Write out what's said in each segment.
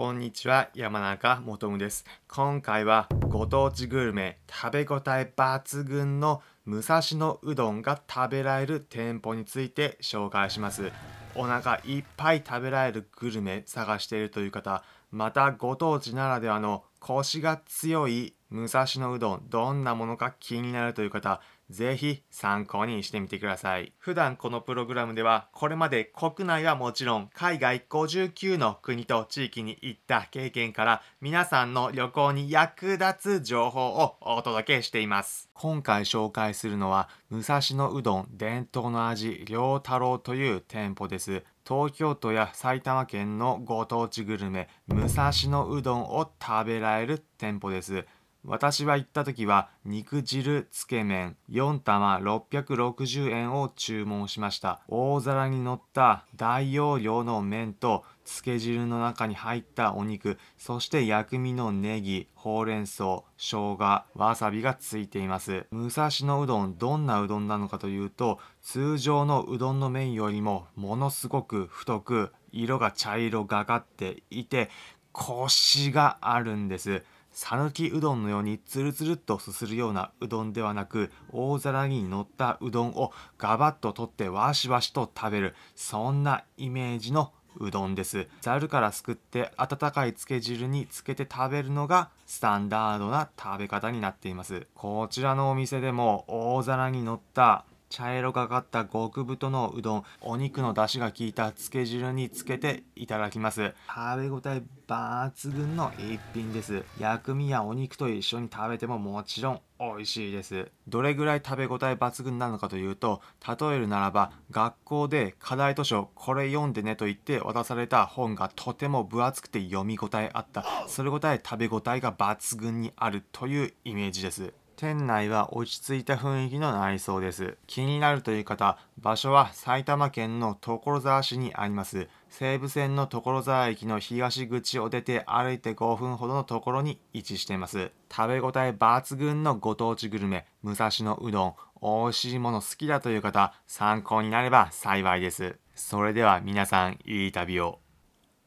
こんにちは、山中もとです。今回はご当地グルメ、食べ応え抜群の武蔵野うどんが食べられる店舗について紹介します。お腹いっぱい食べられるグルメ探しているという方、またご当地ならではのコシが強い武蔵野うどん、どんなものか気になるという方、ぜひ参考にしてみてください。普段このプログラムでは、これまで国内はもちろん、海外59の国と地域に行った経験から、皆さんの旅行に役立つ情報をお届けしています。今回紹介するのは、武蔵野うどん伝統の味、良太郎という店舗です。東京都や埼玉県のご当地グルメ、武蔵野うどんを食べられる店舗です。私は行った時は肉汁つけ麺4玉660円を注文しました。大皿に乗った大容量の麺とつけ汁の中に入ったお肉そして薬味のネギほうれん草生姜わさびがついています。武蔵野うどんどんなうどんなのかというと通常のうどんの麺よりもものすごく太く色が茶色がかっていてコシがあるんです。讃岐うどんのようにつるつるっとすするようなうどんではなく大皿に乗ったうどんをガバッと取ってわしわしと食べるそんなイメージのうどんです。ざるからすくって温かいつけ汁につけて食べるのがスタンダードな食べ方になっています。こちらのお店でも大皿に乗った茶色がかった極太のうどんお肉の出汁が効いたつけ汁につけていただきます。食べ応え抜群の一品です。薬味やお肉と一緒に食べてももちろん美味しいです。どれぐらい食べ応え抜群なのかというと例えるならば学校で課題図書これ読んでねと言って渡された本がとても分厚くて読み応えあった。それ応え食べ応えが抜群にあるというイメージです。店内は落ち着いた雰囲気の内装です。気になるという方、場所は埼玉県の所沢市にあります。西武線の所沢駅の東口を出て歩いて5分ほどのところに位置しています。食べ応え抜群のご当地グルメ、武蔵野うどん、美味しいもの好きだという方、参考になれば幸いです。それでは皆さん、いい旅を。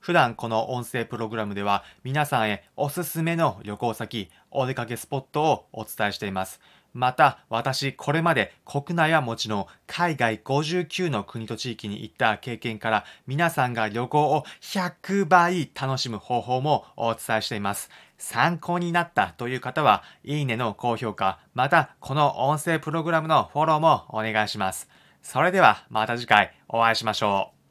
普段この音声プログラムでは皆さんへおすすめの旅行先、お出かけスポットをお伝えしています。また私これまで国内はもちろん海外59の国と地域に行った経験から皆さんが旅行を100倍楽しむ方法もお伝えしています。参考になったという方はいいねの高評価、またこの音声プログラムのフォローもお願いします。それではまた次回お会いしましょう。